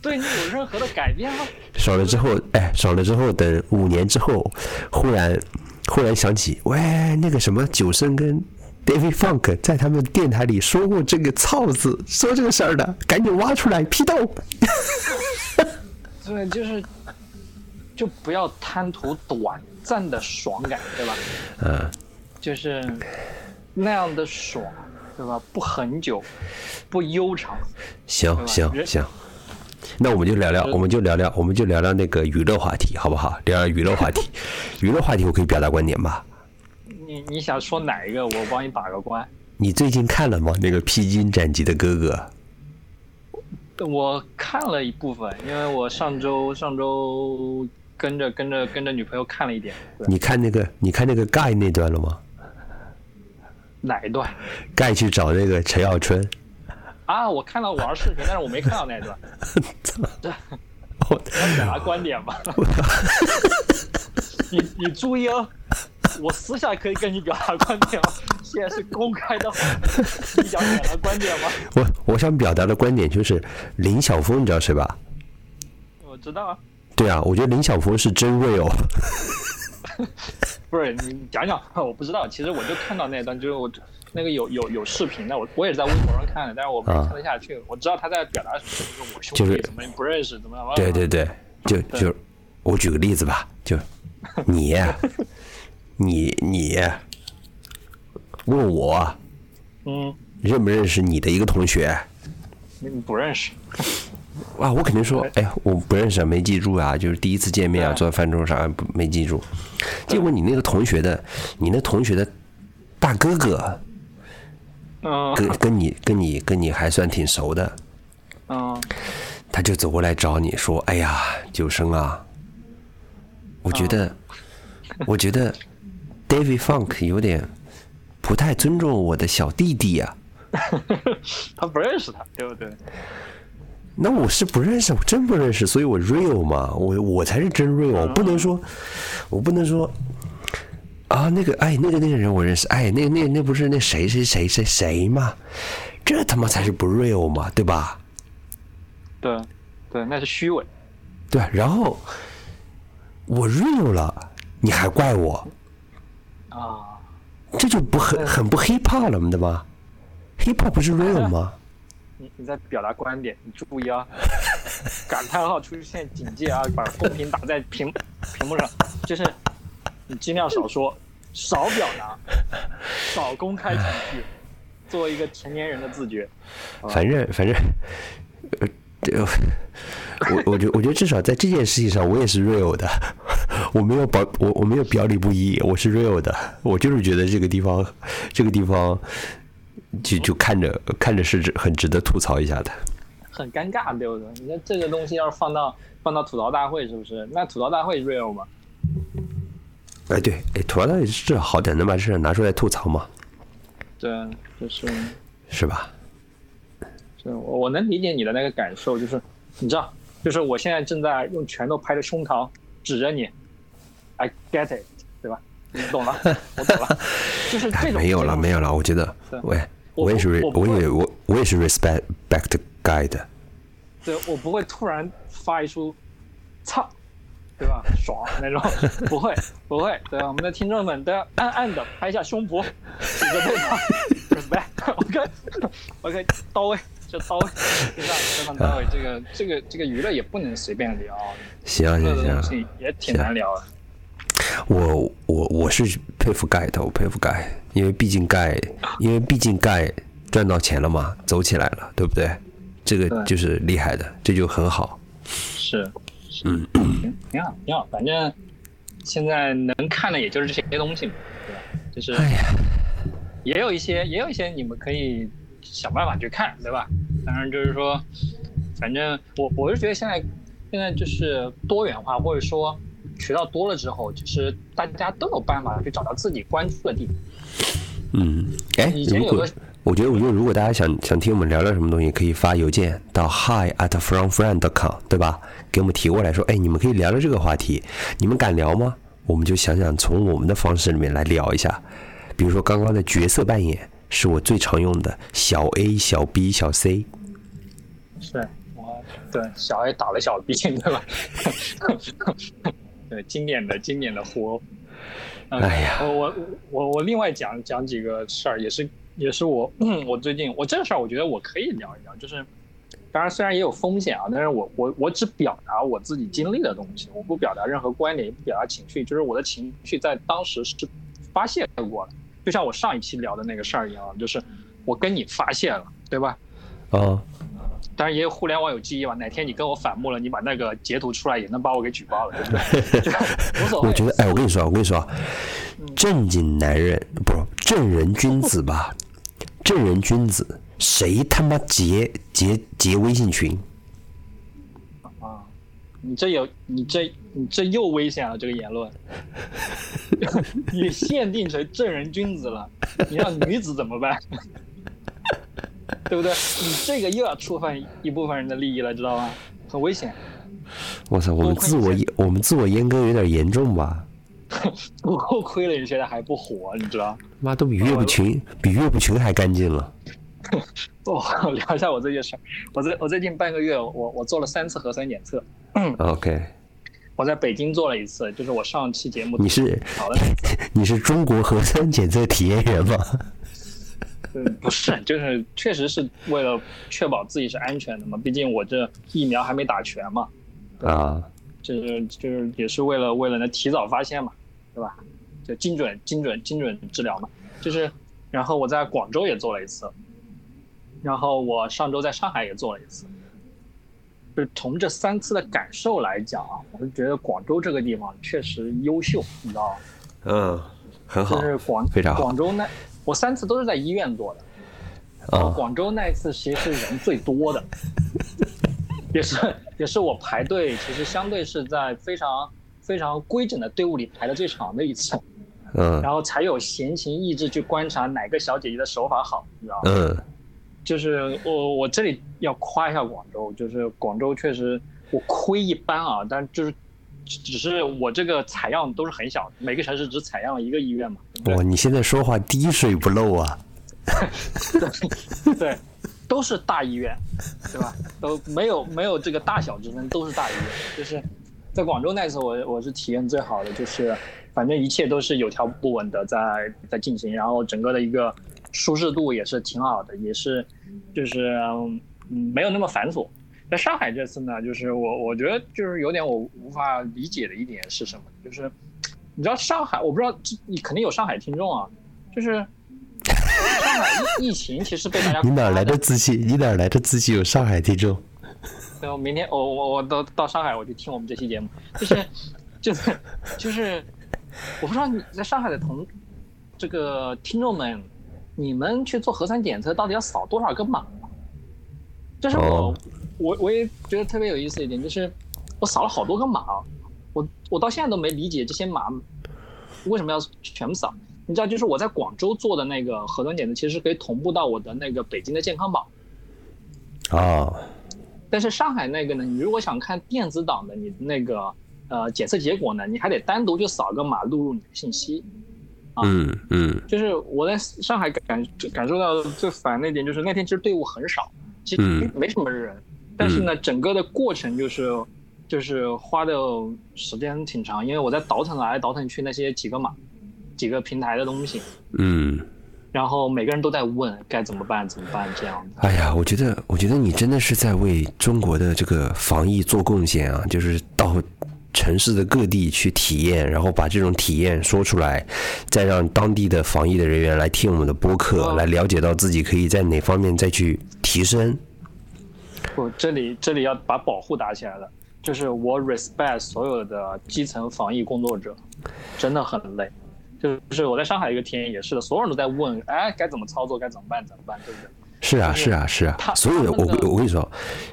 对你有任何的改变吗？爽了之后，哎，爽了之后，等五年之后，忽然忽然想起，喂，那个什么九生跟 David Funk 在他们电台里说过这个“操”字，说这个事儿的，赶紧挖出来批斗。*laughs* 对，就是就不要贪图短暂的爽感，对吧？嗯，就是那样的爽，对吧？不很久，不悠长。行行行，那我们就聊聊，我们就聊聊，我们就聊聊那个娱乐话题，好不好？聊聊娱乐话题，*laughs* 娱乐话题我可以表达观点吧？你你想说哪一个？我帮你把个关。你最近看了吗？那个披荆斩棘的哥哥，我看了一部分，因为我上周上周跟着跟着跟着女朋友看了一点。你看那个你看那个 Guy 那段了吗哪一段？Guy 去找那个陈小春，啊？我看到玩视频，但是我没看到那一段。*laughs* 对，我要表达观点吧。*laughs* 你你注意哦，我私下可以跟你表达观点吗，现在是公开的，你想表达观点吗？*laughs* 我我想表达的观点就是林晓峰，你知道谁吧？我知道啊，对啊，我觉得林晓峰是真 real。*laughs* 不是你讲讲，我不知道。其实我就看到那段，就是我那个有有有视频的，我我也是在微博上看的，但是我没看得下去。我知道他在表达什么，就是我兄就是弟怎么不认识，怎么样？对对对，就就我举个例子吧，就你你你问我嗯，认不认识你的一个同学你不认识。啊？我肯定说，哎，我不认识，啊，没记住啊，就是第一次见面啊，坐在饭桌上不没记住。结果你那个同学的，你那同学的大哥哥嗯跟跟你跟你跟你还算挺熟的，嗯他就走过来找你说：“哎呀，九生啊，我觉得，*laughs* 我觉得 David Funk 有点不太尊重我的小弟弟呀、*laughs* 他不认识他，对不对？那我是不认识，我真不认识，所以我 real 嘛，我我才是真 real，我不能说，我不能说啊，那个哎，那个那个人我认识，哎，那那那不是那谁谁谁谁谁吗？这他妈才是不 real 嘛，对吧？对对，那是虚伪。对，然后我 real 了，你还怪我，啊，这就不很很不 hip hop 了，对吧？hip hop 不是 real 吗？你你在表达观点，你注意啊！*laughs* 感叹号出现警戒啊！把公屏打在屏屏幕上，就是你尽量少说，少表达，*laughs* 少公开情绪，作为一个成年人的自觉。反正反正，呃，这 *laughs* 我我觉我觉得至少在这件事情上，我也是 real 的，我没有表我我没有表里不一，我是 real 的，我就是觉得这个地方这个地方就就看着看着是很值得吐槽一下的。很尴尬，对不对？你看这个东西要是放到放到吐槽大会，是不是？那吐槽大会 real 吗？哎，对，哎，吐槽大会是好点，能把这事拿出来吐槽吗？对，就是是吧？是我我能理解你的那个感受，就是你知道，就是我现在正在用拳头拍着胸膛指着你，I get it，对吧？你懂了，我懂了，就是这种 *laughs* 没有了，没有了。我觉得，喂，我也是，我也我我也是 respect back guy 的，对我不会突然发一出“操”，对吧？爽那种，不会，不会。对我们的听众们都要暗暗的拍一下胸脯，指着对方，respect，OK，OK，*laughs* *laughs* 到位，就到位，非常非常到位。这个这个这个娱乐也不能随便聊，行行行，也挺难聊的。我我我是佩服盖的，我佩服盖，因为毕竟盖，因为毕竟盖赚到钱了嘛，走起来了，对不对？这个就是厉害的，这就很好。是，嗯，挺好，挺好。反正现在能看的也就是这些东西嘛，对吧？就是，也有一些，也有一些你们可以想办法去看，对吧？当然就是说，反正我我是觉得现在现在就是多元化，或者说渠道多了之后，其实大家都有办法去找到自己关注的地方。嗯，哎，以前有个。我觉得，我觉得如果大家想想听我们聊聊什么东西，可以发邮件到 hi at fromfriend.com，对吧？给我们提过来说，哎，你们可以聊聊这个话题，你们敢聊吗？我们就想想从我们的方式里面来聊一下。比如说刚刚的角色扮演是我最常用的，小 A、小 B、小 C。是，我对小 A 打了小 B，对吧？*laughs* 对，经典的经典的活。哎呀，我我我我另外讲讲几个事儿，也是。也是我，*clears throat* 我最近我这个事儿，我觉得我可以聊一聊。就是，当然虽然也有风险啊，但是我我我只表达我自己经历的东西，我不表达任何观点，也不表达情绪。就是我的情绪在当时是发泄过的，就像我上一期聊的那个事儿一样，就是我跟你发泄了，对吧？啊。当然也有互联网有记忆嘛，哪天你跟我反目了，你把那个截图出来，也能把我给举报了，对不对？*laughs* 无所谓。我觉得，哎，我跟你说，我跟你说，正经男人不是正人君子吧。正人君子，谁他妈截截截微信群？啊，你这有你这你这又危险了，这个言论，*laughs* 你限定成正人君子了，你让女子怎么办？*laughs* 对不对？你这个又要触犯一部分人的利益了，知道吗？很危险。我操，我们自我我们自我阉割有点严重吧？*laughs* 不够亏了，你现在还不火，你知道？妈都比岳不群比岳不群还干净了。*laughs* 哦，聊一下我这件事。我最我最近半个月，我我做了三次核酸检测。OK。我在北京做了一次，就是我上期节目。你是你是中国核酸检测体验员吗？嗯，不是，*laughs* 就是确实是为了确保自己是安全的嘛，毕竟我这疫苗还没打全嘛。啊。就是就是也是为了为了能提早发现嘛，对吧？就精准精准精准治疗嘛。就是，然后我在广州也做了一次，然后我上周在上海也做了一次。就是从这三次的感受来讲啊，我是觉得广州这个地方确实优秀，你知道吗？嗯，很好。就是广非常好广州那我三次都是在医院做的，啊，广州那一次其实是人最多的。也是也是我排队，其实相对是在非常非常规整的队伍里排的最长的一次，嗯，*laughs* 然后才有闲情逸致去观察哪个小姐姐的手法好，你知道吗？嗯，就是我我这里要夸一下广州，就是广州确实我亏一般啊，但就是只是我这个采样都是很小，每个城市只采样了一个医院嘛。哇，你现在说话滴水不漏啊！对。*laughs* 都是大医院，对吧？都没有没有这个大小之分，都是大医院。就是在广州那次，我我是体验最好的，就是反正一切都是有条不紊的在在进行，然后整个的一个舒适度也是挺好的，也是就是嗯没有那么繁琐。在上海这次呢，就是我我觉得就是有点我无法理解的一点是什么？就是你知道上海，我不知道这你肯定有上海听众啊，就是上海疫疫情其实被大家你哪来的自信？你哪来的自信有上海听众？对，我明天我我我到到上海我就听我们这期节目，就是就是就是，我不知道你在上海的同这个听众们，你们去做核酸检测到底要扫多少个码？这是我、哦我我也觉得特别有意思一点，就是我扫了好多个码，我我到现在都没理解这些码为什么要全部扫。你知道，就是我在广州做的那个核酸检测，其实可以同步到我的那个北京的健康宝。啊，但是上海那个呢，你如果想看电子档的，你那个呃检测结果呢，你还得单独去扫个码录入你的信息。啊嗯嗯就是我在上海感感受到最烦的一点，就是那天其实队伍很少，其实嗯没什么人，但是呢，整个的过程就是就是花的时间挺长，因为我在倒腾来倒腾去那些几个码、几个平台的东西，嗯。然后每个人都在问该怎么办怎么办这样的。哎呀，我觉得，我觉得你真的是在为中国的这个防疫做贡献啊！就是到城市的各地去体验，然后把这种体验说出来，再让当地的防疫的人员来听我们的播客，嗯来了解到自己可以在哪方面再去提升。不，这里这里要把保护打起来了。就是我 respect 所有的基层防疫工作者，真的很累。就是我在上海一个体验也是的，所有人都在问，哎，该怎么操作，该怎么办，怎么办，对不对？是啊，是是啊，是啊他，所有的我我跟你说，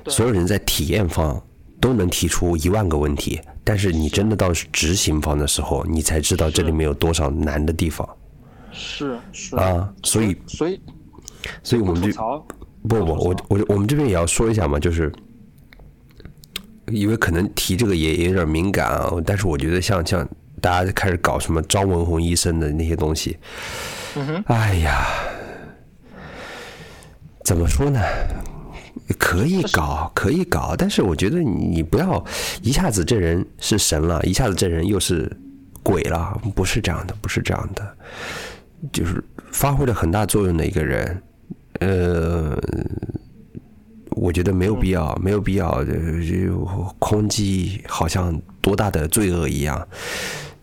所有人在体验方都能提出一万个问题，但是你真的到执行方的时候，你才知道这里面有多少难的地方是是啊！所以，所以所以我们就不不，我我我们这边也要说一下嘛，就是因为可能提这个也也有点敏感啊，但是我觉得像像大家开始搞什么张文宏医生的那些东西，嗯哼，哎呀，怎么说呢？可以搞，可以搞，但是我觉得你不要一下子这人是神了，一下子这人又是鬼了，不是这样的，不是这样的，就是发挥了很大作用的一个人，呃，我觉得没有必要，没有必要，呃，就空击好像多大的罪恶一样，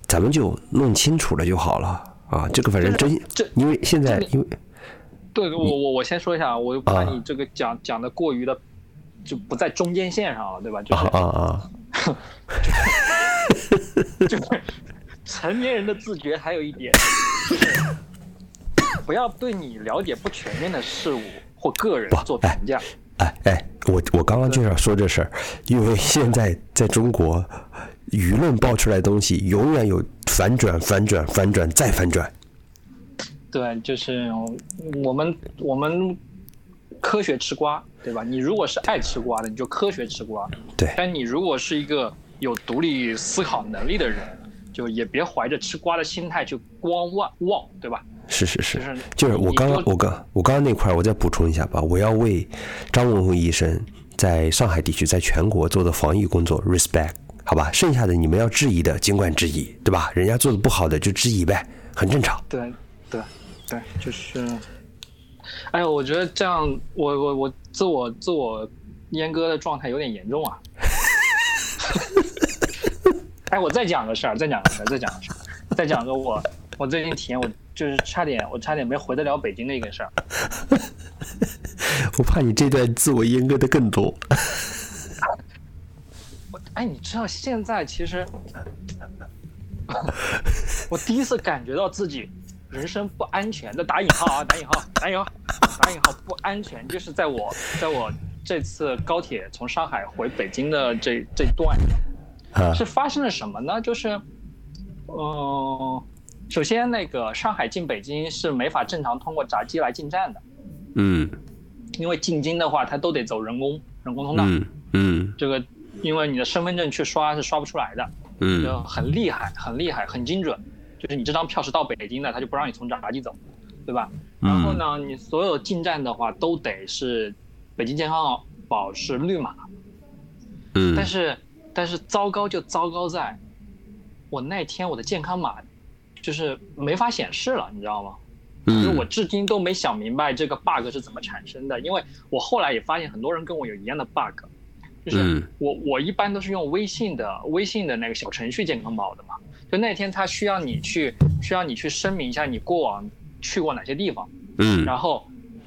咱们就弄清楚了就好了啊。这个反正真这，因为现在因为对我我我先说一下，我就怕啊你这个讲讲的过于的就不在中间线上了，对吧？就是啊啊啊，*laughs* 就是成年人的自觉还有一点，就是不要对你了解不全面的事物或个人做评价。哎哎，我我刚刚就想说这事儿，因为现在在中国，舆论爆出来的东西永远有反转、反转、反转再反转。对，就是我们我们科学吃瓜，对吧？你如果是爱吃瓜的，你就科学吃瓜；对，但你如果是一个有独立思考能力的人，就也别怀着吃瓜的心态去光望望，对吧？是是是就是，我刚刚我刚我刚刚那块儿，我再补充一下吧。我要为张文宏医生在上海地区在全国做的防疫工作 respect，好吧？剩下的你们要质疑的尽管质疑，对吧？人家做的不好的就质疑呗，很正常。对对对，就是，哎呦，我觉得这样，我我我自我自我阉割的状态有点严重啊。*laughs* 哎，我再讲个事儿，再讲个事儿，再讲个事儿，再讲个我我最近体验，我就是差点我差点没回得了北京的一个事儿。*laughs* 我怕你这段自我阉割的更多。*laughs* 我哎，你知道现在其实，*laughs* 我第一次感觉到自己人生不安全的打引号啊，打引号，打引号，打引号不安全，就是在我在我这次高铁从上海回北京的这这段，啊是发生了什么呢？就是，嗯、首先那个上海进北京是没法正常通过闸机来进站的，嗯因为进京的话，它都得走人工人工通道，嗯嗯这个因为你的身份证去刷是刷不出来的。就嗯很厉害，很厉害，很精准。就是你这张票是到北京的，他就不让你从闸机走，对吧？然后呢，你所有进站的话都得是北京健康宝是绿码，嗯，但是但是糟糕就糟糕在，我那天我的健康码就是没法显示了，你知道吗？就是我嗯至今都没想明白这个 bug 是怎么产生的，因为我后来也发现很多人跟我有一样的 bug，就是嗯我我一般都是用微信的微信的那个小程序健康宝的嘛。就那天他需要你去需要你去声明一下你过往去过哪些地方，嗯然后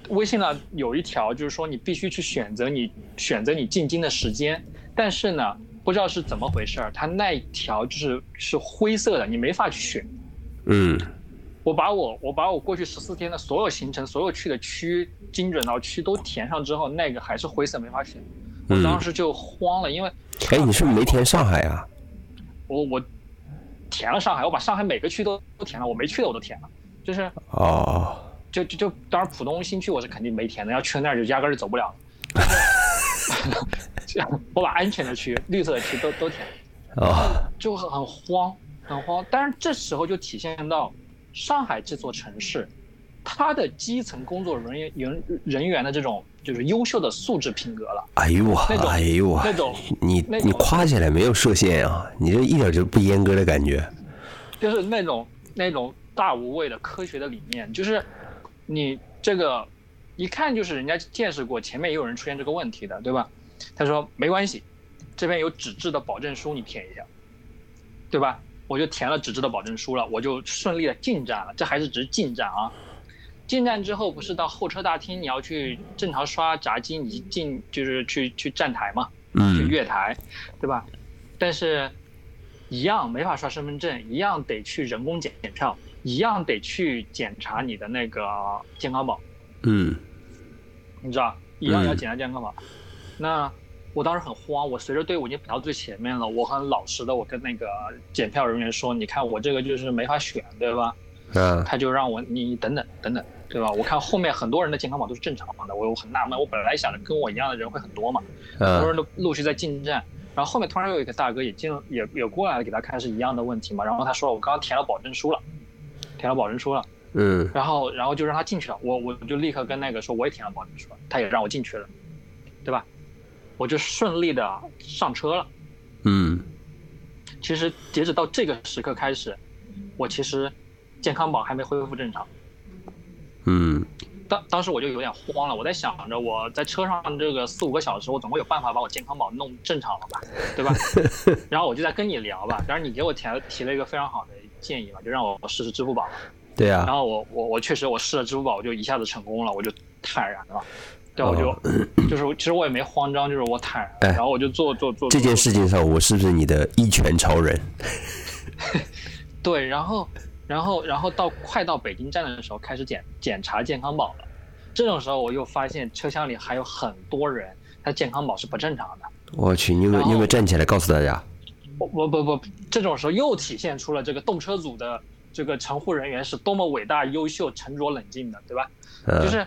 微信呢有一条就是说你必须去选择你选择你进京的时间，但是呢不知道是怎么回事儿，它那一条就是是灰色的，你没法去选。嗯我把我我把我过去十四天的所有行程、所有去的区、精准到区都填上之后，那个还是灰色，没法选。我嗯当时就慌了，因为哎，你是不是没填上海啊？我我填了上海，我把上海每个区都都填了，我没去的我都填了，就是哦，就就就当然浦东新区我是肯定没填的，要去那儿就压根儿就走不了了。这样，我把安全的区、绿色的区都都填了。*laughs* 哦，就很很慌，很慌。但是这时候就体现到上海这座城市，它的基层工作人员人人员的这种就是优秀的素质品格了。哎呦我哎呦我，那种你那你夸起来没有设限啊，你这一点就不阉割的感觉。就是那种那种大无畏的科学的理念，就是你这个一看就是人家见识过，前面也有人出现这个问题的，对吧？他说没关系，这边有纸质的保证书，你填一下，对吧？我就填了纸质的保证书了，我就顺利的进站了，这还是只是进站啊。进站之后不是到候车大厅，你要去正常刷闸机，你进就是去去站台嘛，去嗯月台，对吧？但是，一样没法刷身份证，一样得去人工检检票，一样得去检查你的那个健康宝，嗯你知道，一样要嗯检查健康宝。那我当时很慌，我随着队伍已经排到最前面了，我很老实的，我跟那个检票人员说，你看我这个就是没法选，对吧？嗯他就让我你等等等等，对吧？我看后面很多人的健康码都是正常的，我我很纳闷，我本来想着跟我一样的人会很多嘛，很多啊人都陆续在进站，然后后面突然有一个大哥也进了，也也过来了，给他看是一样的问题嘛，然后他说我刚刚填了保证书了，填了保证书了，嗯然后然后就让他进去了，我我就立刻跟那个说我也填了保证书了，他也让我进去了，对吧？我就顺利的上车了。嗯其实截止到这个时刻开始，我其实健康宝还没恢复正常。嗯当当时我就有点慌了，我在想着我在车上这个四五个小时，我总会有办法把我健康宝弄正常了吧，对吧？*laughs* 然后我就在跟你聊吧，然后你给我提了提了一个非常好的建议嘛，就让我试试支付宝。对啊然，后我我我确实我试了支付宝，我就一下子成功了，我就坦然了。对，我就、哦就是其实我也没慌张，就是我坦然然后我就做做做这件事。情上，我是不是你的一拳超人？*laughs* 对，然后然后然后到快到北京站的时候，开始检检查健康宝了。这种时候，我又发现车厢里还有很多人，他健康宝是不正常的。我去，你有没有你有没有站起来告诉大家？不不不不，这种时候又体现出了这个动车组的这个乘护人员是多么伟大、优秀、沉着冷静的，对吧？嗯就是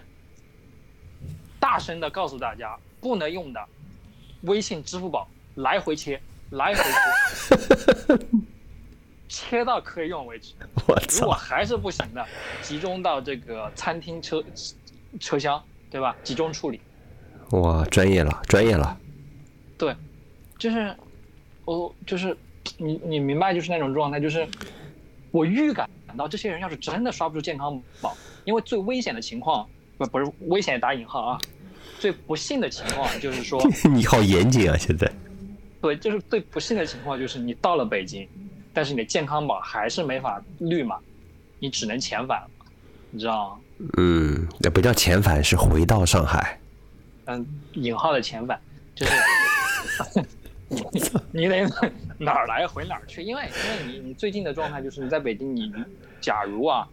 大声的告诉大家，不能用的微信、支付宝来回切，来回切，*laughs* 切到可以用为止。我操！如果还是不行的，集中到这个餐厅车车厢，对吧？集中处理。哇，专业了，专业了。对，就是我就是你你明白，就是那种状态，就是我预感到这些人要是真的刷不出健康宝，因为最危险的情况不不是危险打引号啊，最不幸的情况就是说，*laughs* 你好严谨啊，现在。对，就是最不幸的情况就是你到了北京，但是你的健康宝还是没法绿码，你只能遣返，你知道吗？嗯，那不叫遣返，是回到上海。嗯，引号的遣返，就是你 *laughs* 你得哪儿来回哪儿去，因为因为你你最近的状态就是你在北京，你假如啊，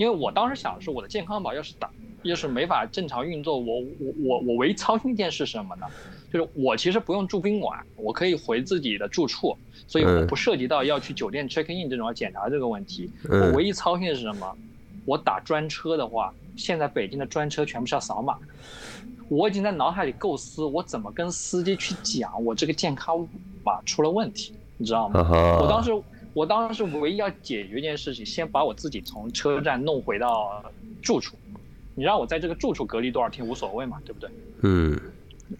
因为我当时想的是我的健康宝要是打要是没法正常运作，我我我我唯一操心一件事是什么呢？就是我其实不用住宾馆，我可以回自己的住处，所以我嗯不涉及到要去酒店 check in 这种要检查这个问题。嗯我唯一操心的是什么？我打专车的话，现在北京的专车全部是要扫码。我已经在脑海里构思，我怎么跟司机去讲我这个健康码出了问题，你知道吗？我当时，我当时唯一要解决一件事情，先把我自己从车站弄回到住处。你让我在这个住处隔离多少天无所谓嘛，对不对？嗯，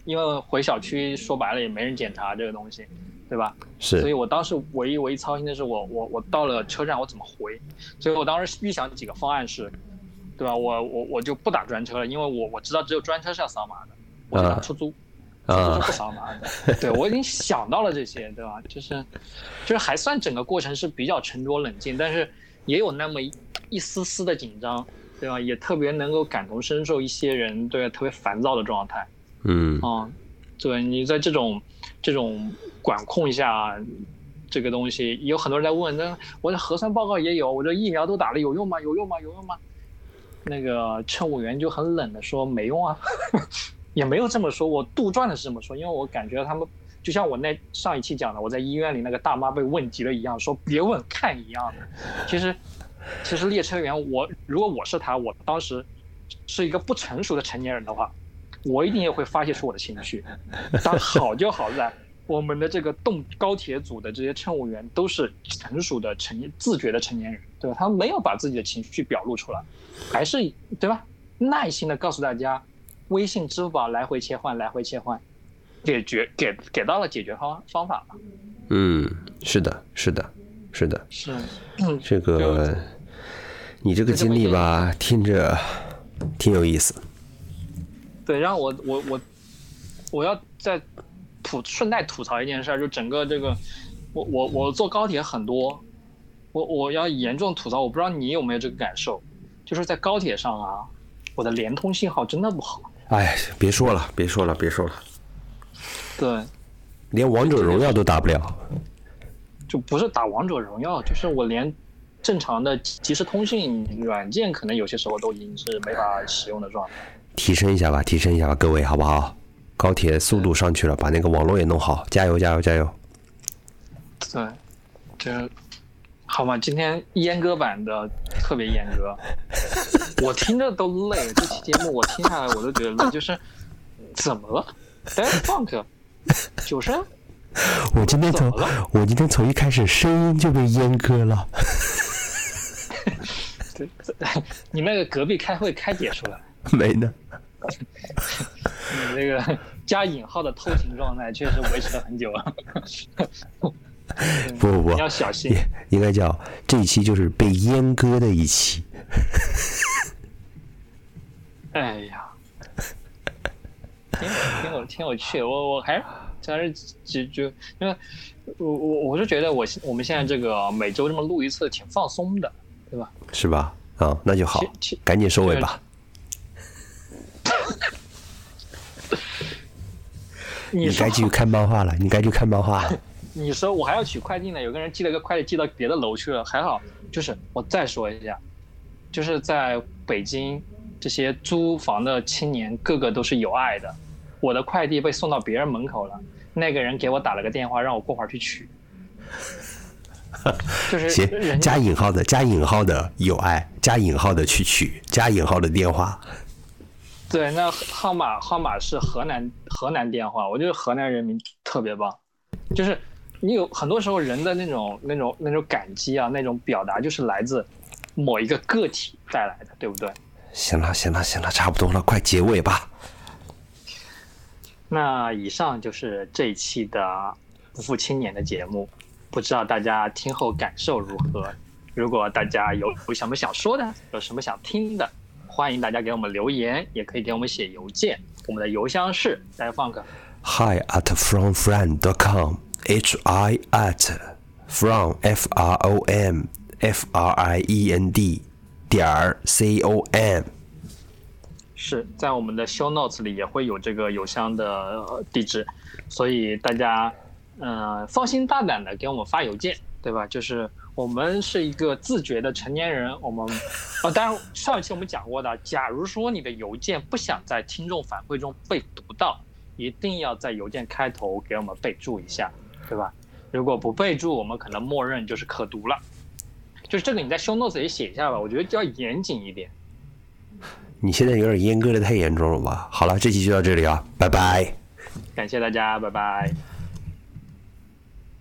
因为回小区说白了也没人检查这个东西，对吧？是所以。我当时唯一唯一操心的是我我我到了车站我怎么回，所以我当时预想几个方案是，对吧？我我我就不打专车了，因为我我知道只有专车是要扫码的，我就打啊出租，就是不扫码的。对我已经想到了这些，对吧？就是就是还算整个过程是比较沉着冷静，但是也有那么一一丝丝的紧张，对吧？也特别能够感同身受一些人对特别烦躁的状态。嗯啊，对你在这种这种管控下，这个东西有很多人在问，那我的核酸报告也有，我这疫苗都打了，有用吗？有用吗？有用吗？那个乘务员就很冷的说没用啊，也没有这么说，我杜撰的是这么说，因为我感觉他们就像我那上一期讲的，我在医院里那个大妈被问急了一样，说别问看一样的。其实，其实列车员我如果我是他，我当时是一个不成熟的成年人的话，我一定也会发泄出我的情绪。但好就好在我们的这个动高铁组的这些乘务员都是成熟的成自觉的成年人，对吧？他没有把自己的情绪表露出来。还是对吧？耐心的告诉大家，微信、支付宝来回切换，来回切换，解决给给到了解决方方法了。嗯，是的，是的，是的，是 *clears throat* 这个你这个经历吧，听着挺有意思。对，然后我我我我要再吐顺带吐槽一件事，就整个这个，我我我坐高铁很多，我我要严重吐槽，我不知道你有没有这个感受。就是在高铁上啊，我的联通信号真的不好。哎，别说了，别说了，别说了。对，连王者荣耀都打不了。就不是打王者荣耀，就是我连正常的即时通讯软件，可能有些时候都已经是没法使用的状态。提升一下吧，提升一下吧，各位，好不好？高铁速度上去了，把那个网络也弄好，加油，加油，加油！对，这。好吗？今天阉割版的特别阉割，*laughs* 我听着都累。这期节目我听下来我都觉得累，就是怎么了？Dead Funk，九声？我今天从我今天从一开始声音就被阉割了。*laughs* 对，*laughs* 你那个隔壁开会开解出来没呢？你那个加引号的偷情状态确实维持了很久了。不不不，要小心。应该叫这一期就是被阉割的一期。哎呀，挺挺有挺有趣。我我还是还是就就因为，我我我是觉得我我们现在这个每周这么录一次挺放松的，对吧？是吧？啊，那就好，赶紧收尾吧。*laughs* 你该继续看漫画了，你该去看漫画了。你说我还要取快递呢，有个人寄了个快递寄到别的楼去了，还好。就是我再说一下，就是在北京这些租房的青年个个都是有爱的。我的快递被送到别人门口了，那个人给我打了个电话，让我过会儿去取。*laughs* 就是行，加引号的加引号的有爱，加引号的去取，加引号的电话。对，那号码号码是河南河南电话，我觉得河南人民特别棒，就是。你有很多时候人的那种、那种、那种感激啊，那种表达，就是来自某一个个体带来的，对不对？行了，行了，行了，差不多了，快结尾吧。那以上就是这一期的不负青年的节目，不知道大家听后感受如何？如果大家有有什么想说的，有什么想听的，欢迎大家给我们留言，也可以给我们写邮件，我们的邮箱是大家放个 hi at fromfriend.com。H i at from f r o m f r i e n d 点儿 c o m 是在我们的 show notes 里也会有这个邮箱的地址，所以大家嗯放心大胆的给我们发邮件，对吧？就是我们是一个自觉的成年人，我们啊，*laughs* 当然上一期我们讲过的，假如说你的邮件不想在听众反馈中被读到，一定要在邮件开头给我们备注一下。对吧？如果不备注，我们可能默认就是可读了。就是这个，你在 show notes 里写一下吧。我觉得要严谨一点。你现在有点阉割的太严重了吧？好了，这期就到这里啊，拜拜。感谢大家，拜拜。